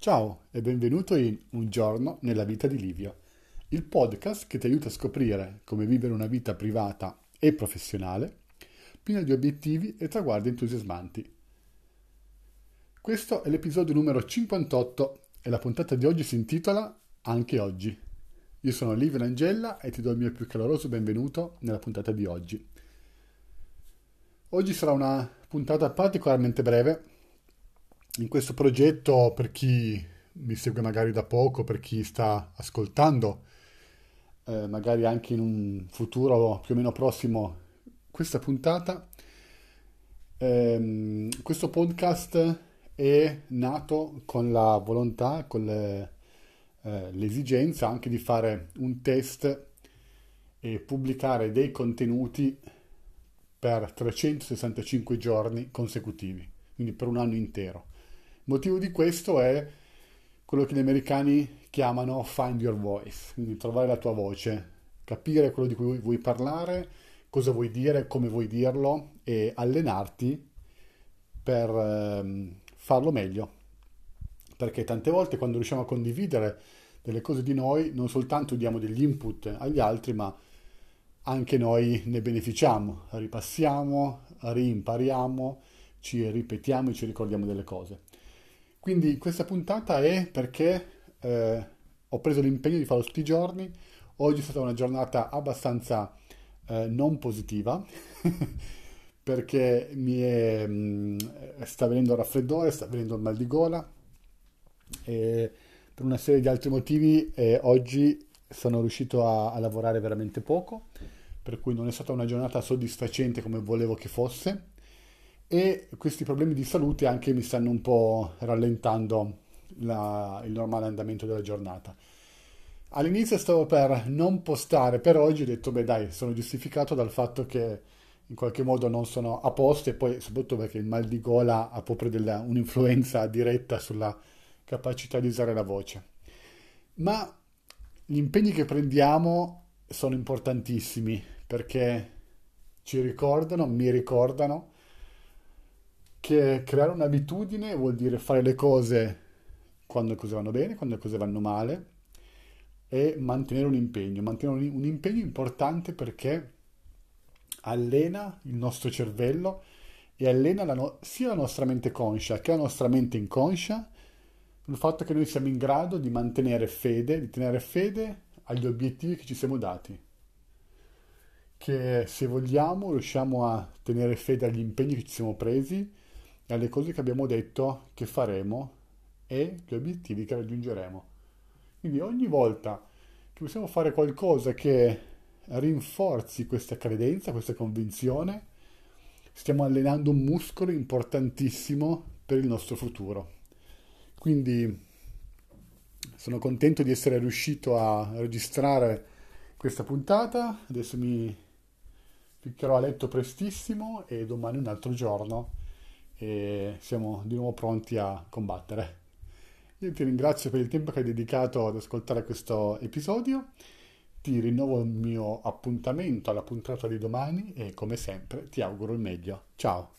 Ciao e benvenuto in Un giorno nella vita di Livio, il podcast che ti aiuta a scoprire come vivere una vita privata e professionale, piena di obiettivi e traguardi entusiasmanti. Questo è l'episodio numero 58 e la puntata di oggi si intitola Anche oggi. Io sono Livio Angella e ti do il mio più caloroso benvenuto nella puntata di oggi. Oggi sarà una puntata particolarmente breve in questo progetto, per chi mi segue magari da poco, per chi sta ascoltando, eh, magari anche in un futuro più o meno prossimo, questa puntata, ehm, questo podcast è nato con la volontà, con le, eh, l'esigenza anche di fare un test e pubblicare dei contenuti per 365 giorni consecutivi, quindi per un anno intero motivo di questo è quello che gli americani chiamano find your voice, quindi trovare la tua voce, capire quello di cui vuoi parlare, cosa vuoi dire, come vuoi dirlo e allenarti per ehm, farlo meglio. Perché tante volte quando riusciamo a condividere delle cose di noi, non soltanto diamo degli input agli altri, ma anche noi ne beneficiamo, ripassiamo, rimpariamo, ci ripetiamo e ci ricordiamo delle cose. Quindi questa puntata è perché eh, ho preso l'impegno di farlo tutti i giorni. Oggi è stata una giornata abbastanza eh, non positiva perché mi è, mh, mm, sta venendo il raffreddore, sta venendo il mal di gola e per una serie di altri motivi eh, oggi sono riuscito a, a lavorare veramente poco, per cui non è stata una giornata soddisfacente come volevo che fosse e questi problemi di salute anche mi stanno un po' rallentando la, il normale andamento della giornata. All'inizio stavo per non postare per oggi, ho detto beh dai, sono giustificato dal fatto che in qualche modo non sono a posto e poi soprattutto perché il mal di gola ha proprio della, un'influenza diretta sulla capacità di usare la voce. Ma gli impegni che prendiamo sono importantissimi perché ci ricordano, mi ricordano che creare un'abitudine vuol dire fare le cose quando le cose vanno bene, quando le cose vanno male e mantenere un impegno. Mantenere un impegno importante perché allena il nostro cervello e allena la no- sia la nostra mente conscia che la nostra mente inconscia il fatto che noi siamo in grado di mantenere fede, di tenere fede agli obiettivi che ci siamo dati. Che se vogliamo riusciamo a tenere fede agli impegni che ci siamo presi alle cose che abbiamo detto che faremo e gli obiettivi che raggiungeremo. Quindi ogni volta che possiamo fare qualcosa che rinforzi questa credenza, questa convinzione, stiamo allenando un muscolo importantissimo per il nostro futuro. Quindi sono contento di essere riuscito a registrare questa puntata, adesso mi ficcherò a letto prestissimo e domani un altro giorno e siamo di nuovo pronti a combattere. Io ti ringrazio per il tempo che hai dedicato ad ascoltare questo episodio, ti rinnovo il mio appuntamento alla puntata di domani e come sempre ti auguro il meglio. Ciao!